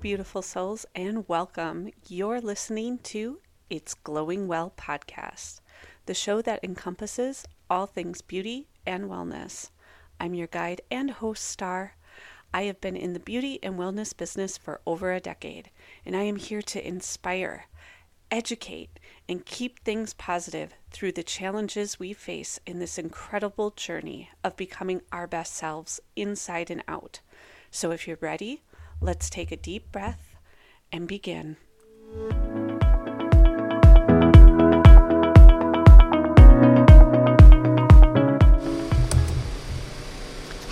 beautiful souls, and welcome. You're listening to It's Glowing Well podcast, the show that encompasses all things beauty and wellness. I'm your guide and host, Star. I have been in the beauty and wellness business for over a decade, and I am here to inspire, educate, and keep things positive through the challenges we face in this incredible journey of becoming our best selves inside and out. So if you're ready, let's take a deep breath and begin.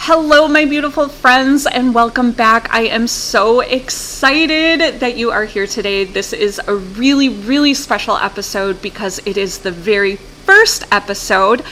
Hello, my beautiful friends, and welcome back. I am so excited that you are here today. This is a really, really special episode because it is the very first episode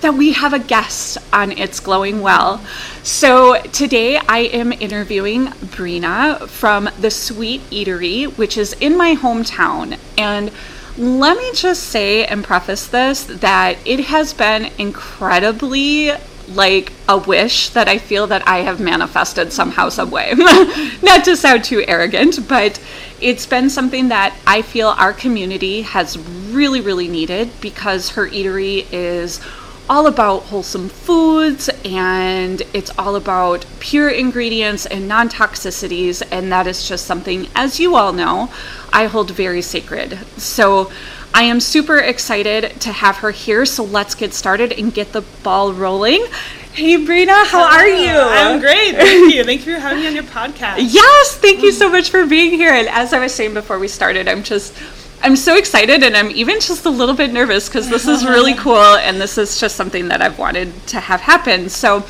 that we have a guest on It's Glowing Well. So today I am interviewing Breena from the Sweet Eatery, which is in my hometown. And let me just say and preface this that it has been incredibly like a wish that I feel that I have manifested somehow, some way. Not to sound too arrogant, but it's been something that I feel our community has really, really needed because her eatery is all about wholesome foods and it's all about pure ingredients and non toxicities. And that is just something, as you all know, I hold very sacred. So I am super excited to have her here. So let's get started and get the ball rolling. Hey, Breena, how are you? I'm great. Thank you. Thank you for having me on your podcast. Yes, thank you so much for being here. And as I was saying before we started, I'm just. I'm so excited and I'm even just a little bit nervous because this is really cool and this is just something that I've wanted to have happen. So,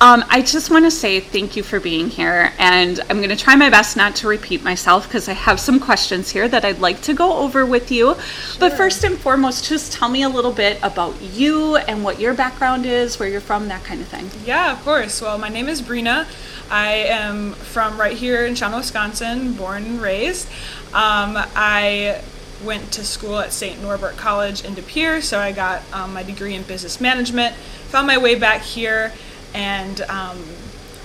um, I just want to say thank you for being here, and I'm going to try my best not to repeat myself because I have some questions here that I'd like to go over with you. Sure. But first and foremost, just tell me a little bit about you and what your background is, where you're from, that kind of thing. Yeah, of course. Well, my name is Breena. I am from right here in Shawano, Wisconsin, born and raised. Um, I went to school at St. Norbert College in De Pere, so I got um, my degree in business management. Found my way back here and um,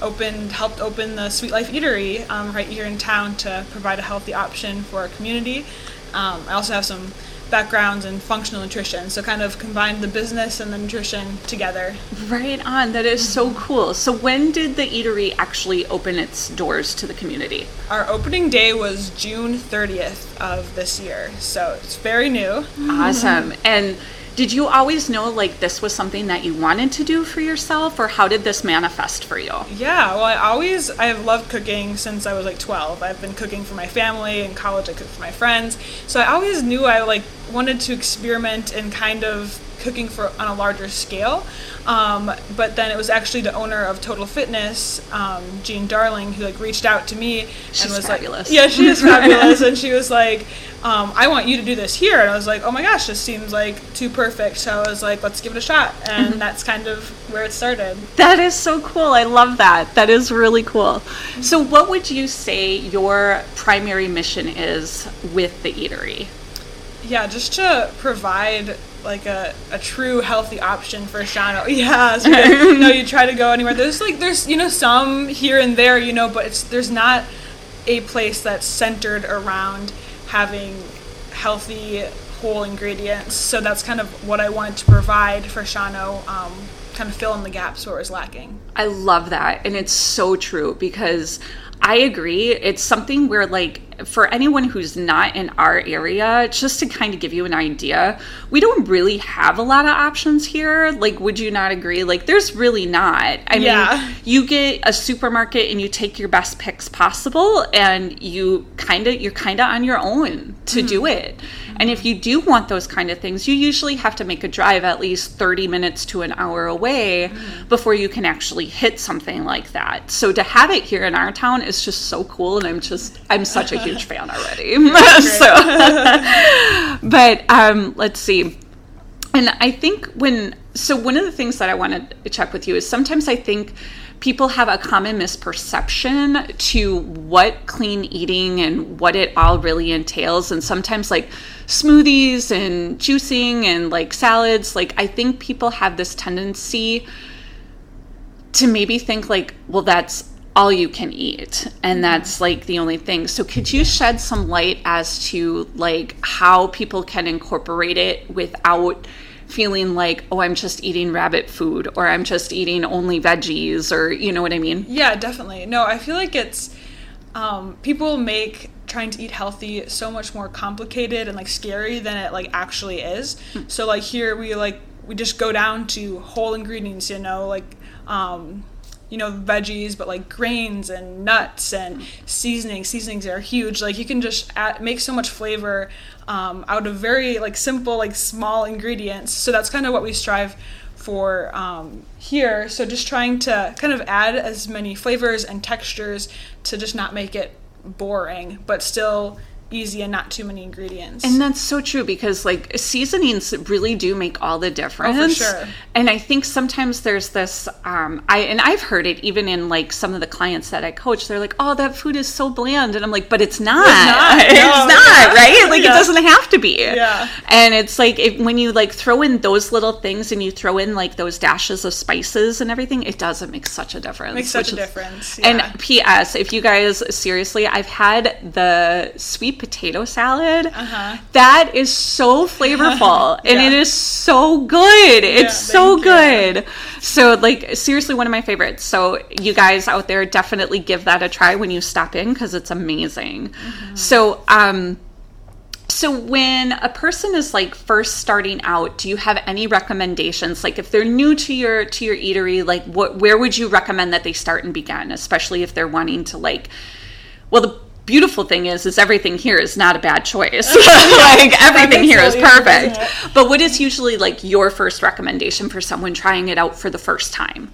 opened helped open the Sweet Life Eatery um, right here in town to provide a healthy option for our community. Um, I also have some backgrounds in functional nutrition, so kind of combined the business and the nutrition together. Right on. That is so cool. So when did the eatery actually open its doors to the community? Our opening day was June 30th of this year, so it's very new. Awesome. And did you always know like this was something that you wanted to do for yourself or how did this manifest for you? Yeah well i always i've loved cooking since i was like 12 i've been cooking for my family. In college i cooked for my friends. So i always knew i like wanted to experiment and kind of cooking for on a larger scale. Um, but then it was actually the owner of Total Fitness, um, Jean Darling, who like reached out to me She's and was fabulous. like, "Yeah, she is fabulous," and she was like, um, "I want you to do this here," and I was like, "Oh my gosh, this seems like too perfect." So I was like, "Let's give it a shot," and mm-hmm. that's kind of where it started. That is so cool. I love that. That is really cool. So, what would you say your primary mission is with the eatery? Yeah, just to provide like a, a true healthy option for Shawano. Yeah, so you know, you try to go anywhere. There's like there's you know some here and there, you know, but it's there's not a place that's centered around having healthy whole ingredients. So that's kind of what I wanted to provide for Shawano. Um, kind of fill in the gaps where it was lacking. I love that, and it's so true because I agree. It's something where, like, for anyone who's not in our area, just to kind of give you an idea, we don't really have a lot of options here. Like, would you not agree? Like, there's really not. I yeah. mean, you get a supermarket and you take your best picks possible, and you kind of you're kind of on your own to mm-hmm. do it. And if you do want those kind of things, you usually have to make a drive at least 30 minutes to an hour away mm-hmm. before you can actually hit something like that. So to have it here in our town is just so cool and I'm just I'm such a huge fan already. so but um let's see. And I think when so one of the things that I want to check with you is sometimes I think people have a common misperception to what clean eating and what it all really entails and sometimes like smoothies and juicing and like salads like i think people have this tendency to maybe think like well that's all you can eat and that's like the only thing so could you shed some light as to like how people can incorporate it without feeling like oh i'm just eating rabbit food or i'm just eating only veggies or you know what i mean Yeah, definitely. No, I feel like it's um, people make trying to eat healthy so much more complicated and like scary than it like actually is. So like here we like we just go down to whole ingredients, you know, like um, you know veggies, but like grains and nuts and seasonings. Seasonings are huge. Like you can just add, make so much flavor um, out of very like simple like small ingredients. So that's kind of what we strive for um, here. So just trying to kind of add as many flavors and textures to just not make it boring, but still easy and not too many ingredients. And that's so true because like seasonings really do make all the difference. Oh, for sure. And I think sometimes there's this um I and I've heard it even in like some of the clients that I coach, they're like, Oh, that food is so bland and I'm like, but it's not. not. It's No, not, yeah. right? Like Yeah. it doesn't have to be. Yeah. And it's like if, when you like throw in those little things and you throw in like those dashes of spices and everything, it doesn't make such a difference. Makes such a is- difference. Yeah. And P.S. If you guys seriously, I've had the sweet potato salad. Uh-huh. That is so flavorful and it is so good. It's so thank you. good. So, like, seriously, one of my favorites. So, you guys out there definitely give that a try when you stop in because it's amazing. Mm-hmm. So, um, so when a person is like first starting out, do you have any recommendations? Like if they're new to your to your eatery, like what where would you recommend that they start and begin, especially if they're wanting to like well the beautiful thing is is everything here is not a bad choice. like everything here is perfect. But what is usually like your first recommendation for someone trying it out for the first time?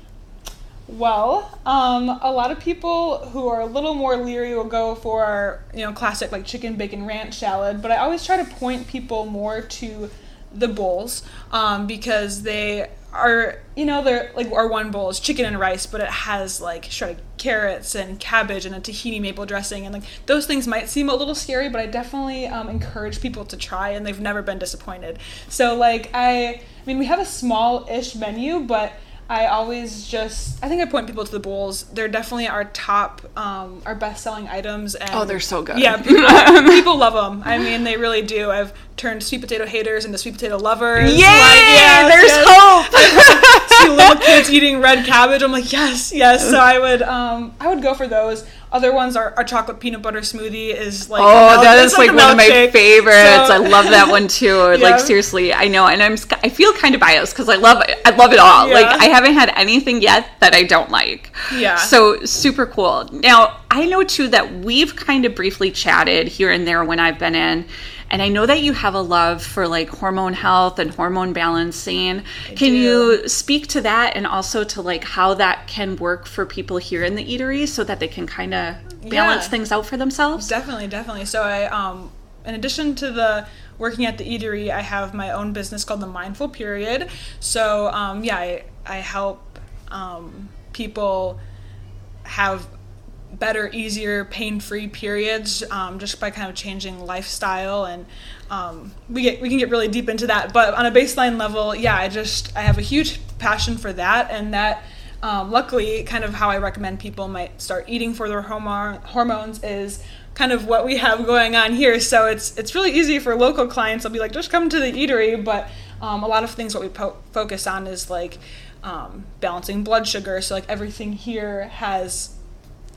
Well, um, a lot of people who are a little more leery will go for you know classic like chicken bacon ranch salad, but I always try to point people more to the bowls um, because they are you know they're like our one bowl is chicken and rice, but it has like shredded carrots and cabbage and a tahini maple dressing and like those things might seem a little scary, but I definitely um, encourage people to try and they've never been disappointed. So like I, I mean we have a small-ish menu, but I always just I think I point people to the bowls. They're definitely our top, um, our best selling items. And Oh, they're so good. Yeah, people, people love them. I mean, they really do. I've turned sweet potato haters into sweet potato lovers. Yay! yes, there's yes. hope. See little kids eating red cabbage. I'm like, yes, yes. So I would, um, I would go for those. Other ones are our chocolate peanut butter smoothie is like Oh, a milk- that like one of my favorites. So- I love that one too. Like seriously, I know, and I'm I feel kind of biased because I love I love it all. Yeah. Like I haven't had anything yet that I don't like. Yeah. So super cool. Now I know too that we've kind of briefly chatted here and there when I've been in. And I know that you have a love for like hormone health and hormone balancing. Can do. you speak to that and also to like how that can work for people here in the eatery so that they can kind of balance Yeah. things out for themselves? Definitely, definitely. So I, um, in addition to the working at the eatery, I have my own business called the Mindful Period. So um, yeah, I, I help um, people have better, easier, pain-free periods um, just by kind of changing lifestyle and um, we get we can get really deep into that. But on a baseline level, yeah, I just I have a huge passion for that and that. Um, luckily, kind of how I recommend people might start eating for their hormone hormones is kind of what we have going on here. So it's it's really easy for local clients. I'll be like, just come to the eatery. But um, a lot of things what we po- focus on is like um, balancing blood sugar. So like everything here has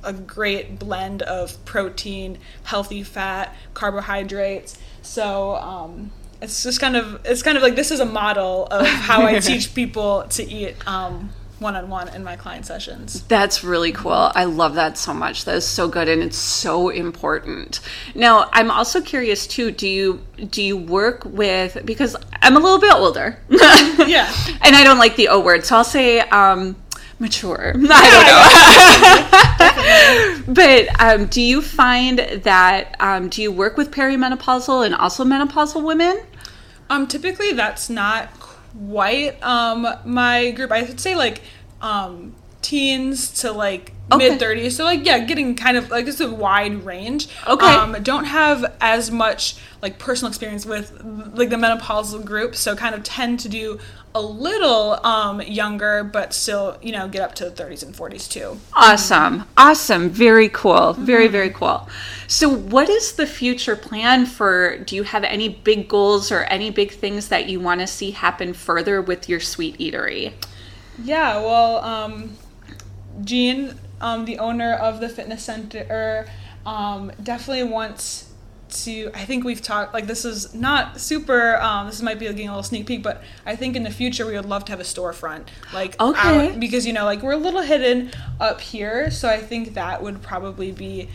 a great blend of protein, healthy fat, carbohydrates. So um, it's just kind of it's kind of like this is a model of how I teach people to eat one on one in my client sessions. That's really cool. I love that so much. That is so good and it's so important. Now, I'm also curious too, do you do you work with because I'm a little bit older. Yeah. and I don't like the O word, so I'll say um mature. I don't know. But um, do you find that um, do you work with perimenopausal and also menopausal women? Um, typically, that's not quite um, my group. I would say like um, teens to like Okay. mid 30s. So like yeah, getting kind of like it's a wide range. Okay. Um, don't have as much like personal experience with like the menopausal group, so kind of tend to do a little um, younger, but still you know get up to the 30s and 40s too. Awesome. Awesome. Very cool. Very, very cool. So, what is the future plan for? Do you have any big goals or any big things that you want to see happen further with your sweet eatery? Yeah, well, um, Jean, um, the owner of the fitness center, um, definitely wants to. I think we've talked like this is not super. Um, this might be getting a little sneak peek, but I think in the future we would love to have a storefront, like Okay. out- because you know, like we're a little hidden up here, so I think that would probably be.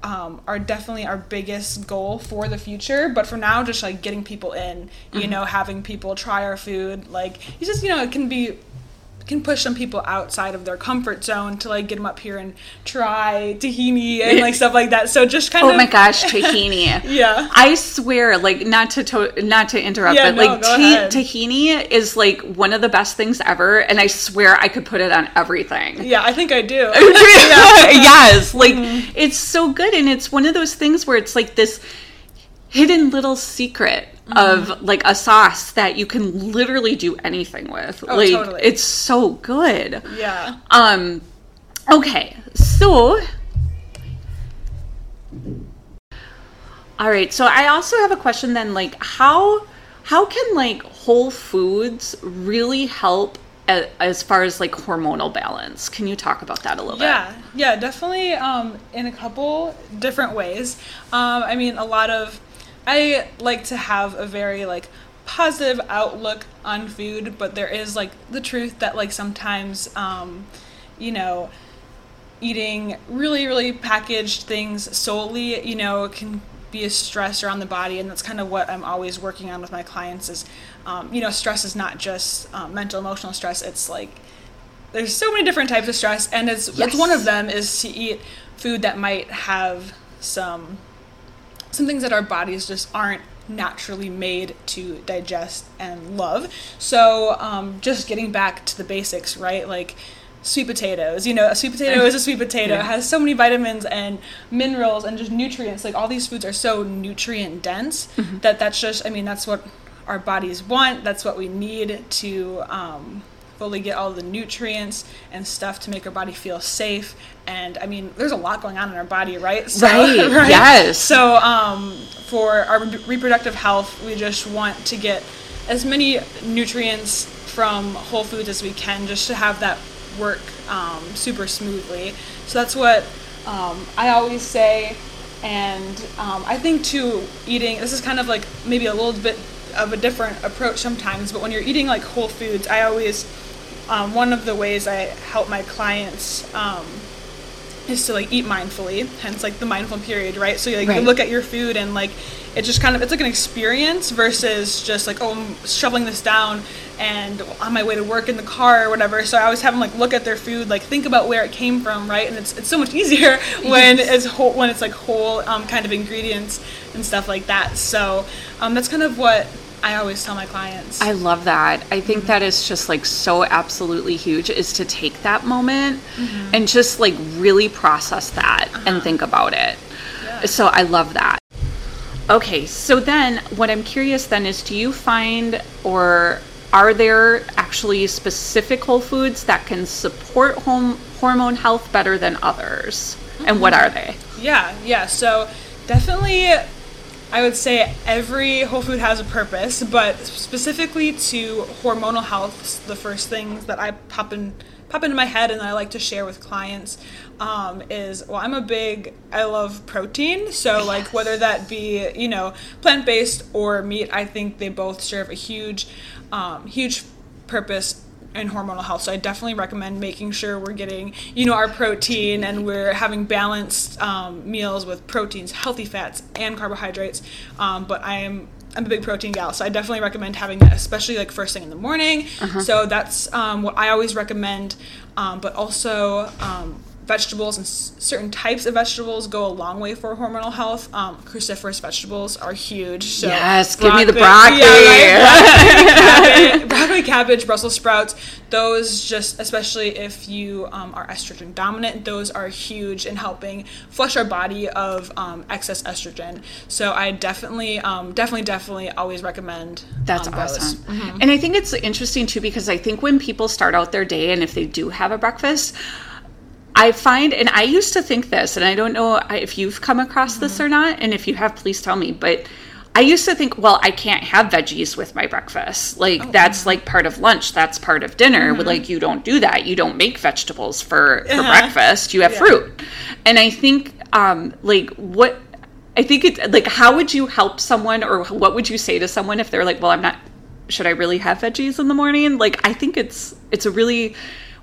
Um, are definitely our biggest goal for the future, but for now, just like getting people in, you know, having people try our food, like it's just you know, it can be can push some people outside of their comfort zone to like get them up here and try tahini and like stuff like that. So just kind Oh of Oh my gosh, tahini. Yeah. I swear, like not to, to not to interrupt, Yeah, but no, like tahini is like one of the best things ever, and I swear I could put it on everything. Yeah, I think I do. yes, like Mm-hmm. it's so good, and it's one of those things where it's like this hidden little secret Mm-hmm. of like a sauce that you can literally do anything with. Oh, like totally. it's so good. yeah. Um okay, so All right, so I also have a question then like how how can like whole foods really help as far as like hormonal balance? Can you talk about that a little bit? Yeah, yeah, definitely. Um, in a couple different ways. Um, I mean, a lot of. I like to have a very like positive outlook on food, but there is like the truth that like sometimes, um, you know, eating really really packaged things solely, you know, can be a stressor on the body, and that's kind of what I'm always working on with my clients. Is um, you know, stress is not just um, mental emotional stress; it's like there's so many different types of stress and it's, Yes. it's one of them is to eat food that might have some some things that our bodies just aren't naturally made to digest and love. So um, just getting back to the basics right? Like sweet potatoes you know a sweet potato is a sweet potato. Yeah. it has so many vitamins and minerals and just nutrients. Like all these foods are so nutrient dense that that's just i mean that's what our bodies want. That's what we need to um, fully get all the nutrients and stuff to make our body feel safe. And i mean there's a lot going on in our body right? So- Right, yes. so um, for our re- reproductive health we just want to get as many nutrients from whole foods as we can just to have that work um, super smoothly. So that's what um, i always say. And um, i think too eating this is kind of like maybe a little bit of a different approach sometimes but when you're eating like whole foods i always um, one of the ways i help my clients um, is to like eat mindfully hence like the mindful period right so you, like Right. you look at your food and like it just kind of it's like an experience versus just like oh i'm shoveling this down and on my way to work in the car or whatever so i always have them like look at their food like think about where it came from right and it's, it's so much easier when Yes. it's whole when it's like whole um, kind of ingredients and stuff like that so um, that's kind of what i always tell my clients I love that. I think mm-hmm. that is just like so absolutely huge is to take that moment mm-hmm. and just like really process that and uh-huh. think about it. So I love that. Okay, so then what I'm curious then is do you find or are there actually specific whole foods that can support home, hormone health better than others? And what mm-hmm. are they? Yeah, yeah. So definitely, I would say every whole food has a purpose, but specifically to hormonal health, the first things that I pop in pop into my head and I like to share with clients um, is well, I'm a big I love protein, so like whether that be you know plant based or meat, I think they both serve a huge, um, huge purpose in hormonal health. So I definitely recommend making sure we're getting, you know, our protein and we're having balanced um, meals with proteins, healthy fats, and carbohydrates. Um, but I am I'm a big protein gal, so I definitely recommend having that, especially like first thing in the morning. So that's um, what I always recommend. Um, but also. Vegetables and s- certain types of vegetables go a long way for hormonal health. Um, cruciferous vegetables are huge. So Yes, give me the Yeah, right? broccoli. Broccoli, broccoli broccoli, cabbage, Brussels sprouts. Those just, especially if you um, are estrogen dominant, those are huge in helping flush our body of um, excess estrogen. So I definitely, um, definitely, definitely always recommend. That's um, awesome. And I think it's interesting too because I think when people start out their day and if they do have a breakfast, I find, and I used to think this, and I don't know if you've come across this mm-hmm. or not, and if you have, please tell me, but I used to think, well, I can't have veggies with my breakfast. Like, oh, that's like part of lunch, that's part of dinner. Mm-hmm. Like, you don't do that. You don't make vegetables for, for uh-huh. breakfast, you have fruit. And I think, um, like, what I think it like how would you help someone or what would you say to someone if they're like, well, I'm not should I really have veggies in the morning? Like I think it's it's a really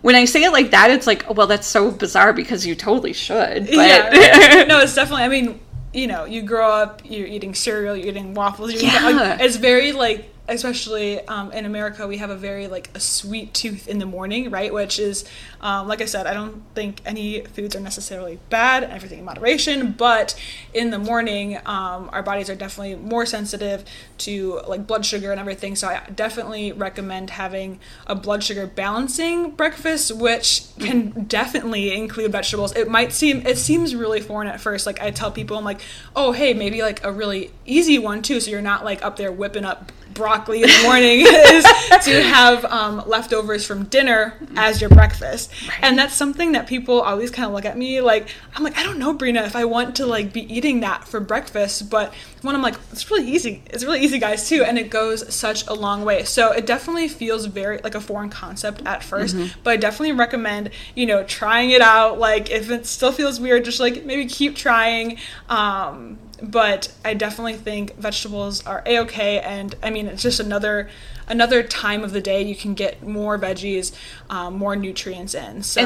when I say it like that, it's like, oh, well, that's so bizarre because you totally should. But Yeah, no, it's definitely. I mean, you know, you grow up, you're eating cereal, you're eating waffles. You're eating, Yeah. like, it's very like, especially um, in America, we have a very like a sweet tooth in the morning, right? Which is, um, like I said, I don't think any foods are necessarily bad. Everything in moderation, but in the morning, um, our bodies are definitely more sensitive to like blood sugar and everything. So I definitely recommend having a blood sugar balancing breakfast, which can definitely include vegetables. It might seem it seems really foreign at first. Like I tell people, I'm like, oh hey, maybe like a really easy one too, so you're not like up there whipping up broccoli in the morning is to have um, leftovers from dinner as your breakfast. And that's something that people always kind of look at me like i'm like i don't know breena if i want to like be eating that for breakfast but when i'm like it's really easy it's really easy guys too and it goes such a long way. So it definitely feels very like a foreign concept at 1st but i definitely recommend you know trying it out like if it still feels weird just like maybe keep trying um but I definitely think vegetables are a okay, and I mean it's just another another time of the day you can get more veggies, um, more nutrients in. So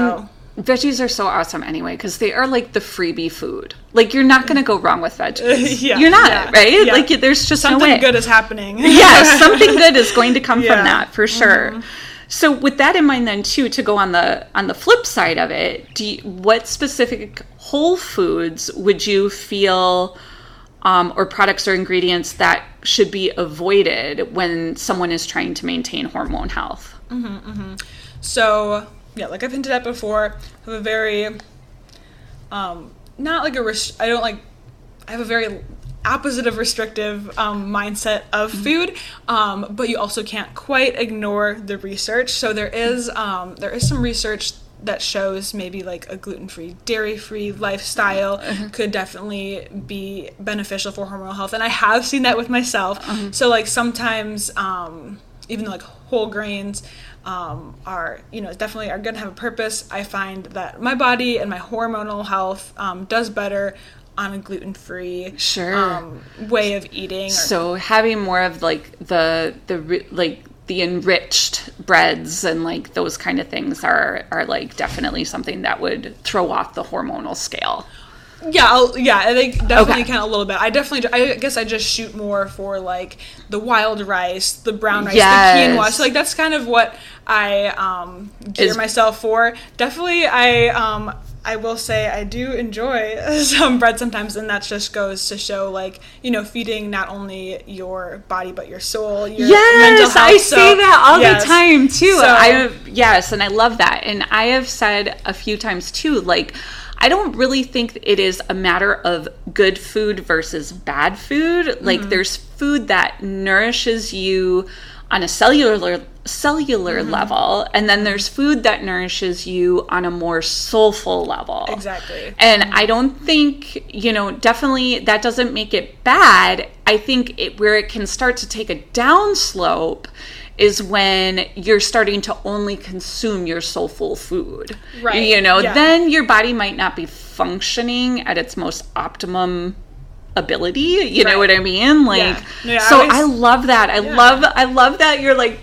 And veggies are so awesome anyway because they are like the freebie food. Like you're not going to go wrong with veggies. Yeah, you're not, yeah, right? yeah. Like there's just something no good is happening. yes, something good is going to come Yeah. from that for sure. So with that in mind then too to go on the on the flip side of it, do you, what specific whole foods would you feel um, or products or ingredients that should be avoided when someone is trying to maintain hormone health? So yeah, like I've hinted at before, I have a very um, not like a rest- I don't like I have a very opposite of restrictive um, mindset of food, um, but you also can't quite ignore the research. So there is um, there is some research that shows maybe like a gluten-free, dairy-free lifestyle could definitely be beneficial for hormonal health, and I have seen that with myself. So like sometimes, um, even though like whole grains um, are you know definitely are going to have a purpose, I find that my body and my hormonal health um, does better on a gluten-free Sure. um, way of eating. Or, So having more of like the the like the enriched breads and like those kind of things are are like definitely something that would throw off the hormonal scale. Yeah, I'll, yeah, I think definitely Okay. kind of a little bit. I definitely, I guess I just shoot more for like the wild rice, the brown rice, the quinoa. So like that's kind of what I um, gear Is- myself for. Definitely, I um, I will say I do enjoy some bread sometimes, and that just goes to show like you know feeding not only your body but your soul, your Yes. I So, say that all yes. the time too. So- I have, yes, and I love that. And I have said a few times too, like I don't really think it is a matter of good food versus bad food. Like Mm-hmm. there's food that nourishes you on a cellular cellular Mm-hmm. level and then there's food that nourishes you on a more soulful level. Exactly. And I don't think, you know, definitely that doesn't make it bad. I think it, where it can start to take a down slope is when you're starting to only consume your soulful food. Right, You know, yeah. then your body might not be functioning at its most optimum ability. You know what I mean? Like Yeah. Yeah, I so always- I love that. I Yeah. love I love that you're like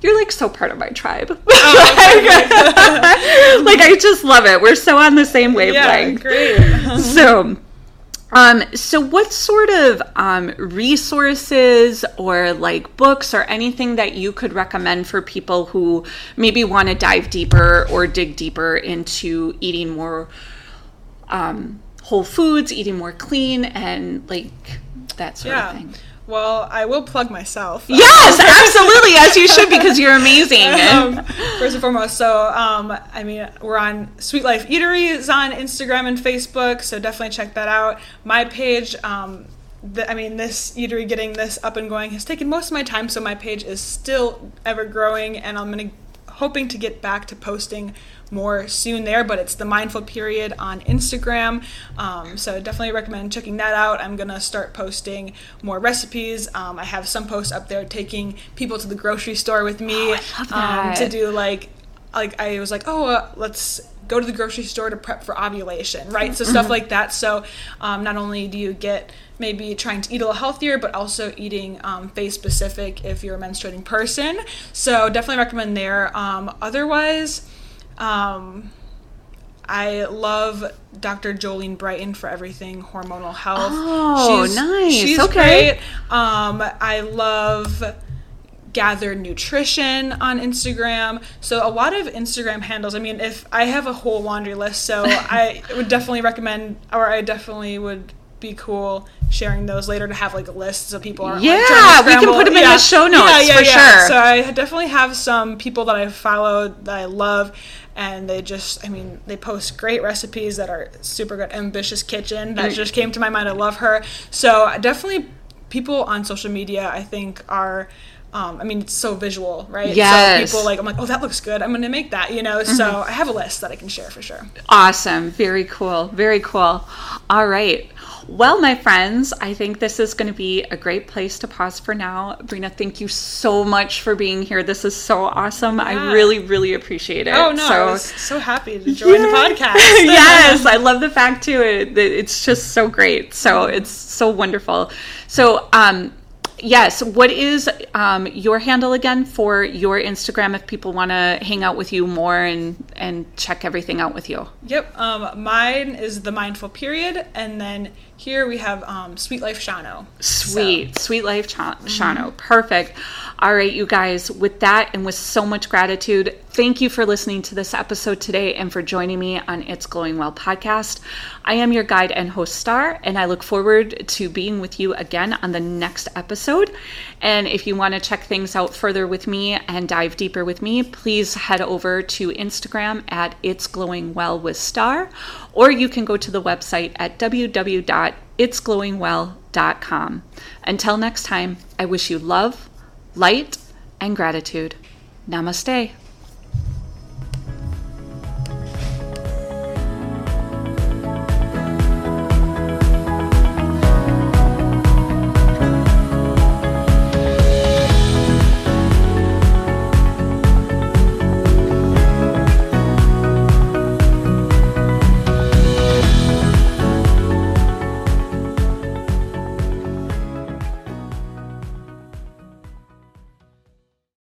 you're like so part of my tribe. Oh, like I just love it. We're so on the same Yeah, wavelength. great. so um so what sort of um resources or like books or anything that you could recommend for people who maybe want to dive deeper or dig deeper into eating more um whole foods, eating more clean and like that sort Yeah. of thing. Well, I will plug myself. Yes, absolutely, as you should, because you're amazing. um, first and foremost, so um, I mean, we're on Sweet Life Eateries on Instagram and Facebook, so definitely check that out. My page, um, the, I mean, this eatery getting this up and going has taken most of my time, so my page is still ever growing, and I'm gonna hoping to get back to posting more soon there, but it's the mindful period on Instagram. Um, so definitely recommend checking that out. I'm gonna start posting more recipes. Um, I have some posts up there taking people to the grocery store with me Oh, um, to do like like I was like, oh, uh, let's go to the grocery store to prep for ovulation, right? So stuff like that. So um, not only do you get maybe trying to eat a little healthier, but also eating um, phase specific if you're a menstruating person. So definitely recommend there. Um, otherwise, um, I love Dr. Jolene Brighten for everything hormonal health. Oh, nice. She's Okay. great. Um, I love Gather Nutrition on Instagram. So a lot of Instagram handles. I mean, if I have a whole laundry list, so I would definitely recommend, or I definitely would be cool sharing those later to have like a list so people are Yeah, we can put 'em in the show notes, for sure. So I definitely have some people that I've followed that I love, and they just, I mean, they post great recipes that are super good. Ambitious Kitchen that just came to my mind. I love her. So definitely, people on social media, I think, are. Um, I mean, it's so visual, right? Yes. So people like, I'm like, oh, that looks good. I'm going to make that, you know? So I have a list that I can share for sure. Awesome. Very cool. Very cool. All right. Well, my friends, I think this is going to be a great place to pause for now. Breena, thank you so much for being here. This is so awesome. I really, really appreciate it. Oh, no. I So, was so happy to join the podcast. yes, I love the fact too. It, that it's just so great. So it's so wonderful. So, um, yes, what is um, your handle again for your Instagram if people want to hang out with you more and and check everything out with you? Yep. Um, mine is the mindful period, and then here we have um, Sweet Life Shawano. Sweet, sweet life, Cha- Shawano. Perfect. All right, you guys, with that and with so much gratitude, thank you for listening to this episode today and for joining me on It's Glowing Well podcast. I am your guide and host, Star, and I look forward to being with you again on the next episode. And if you want to check things out further with me and dive deeper with me, please head over to Instagram at It's Glowing Well with Star, or you can go to the website at www.itsglowingwell.com. Until next time, I wish you love, light, and gratitude. Namaste.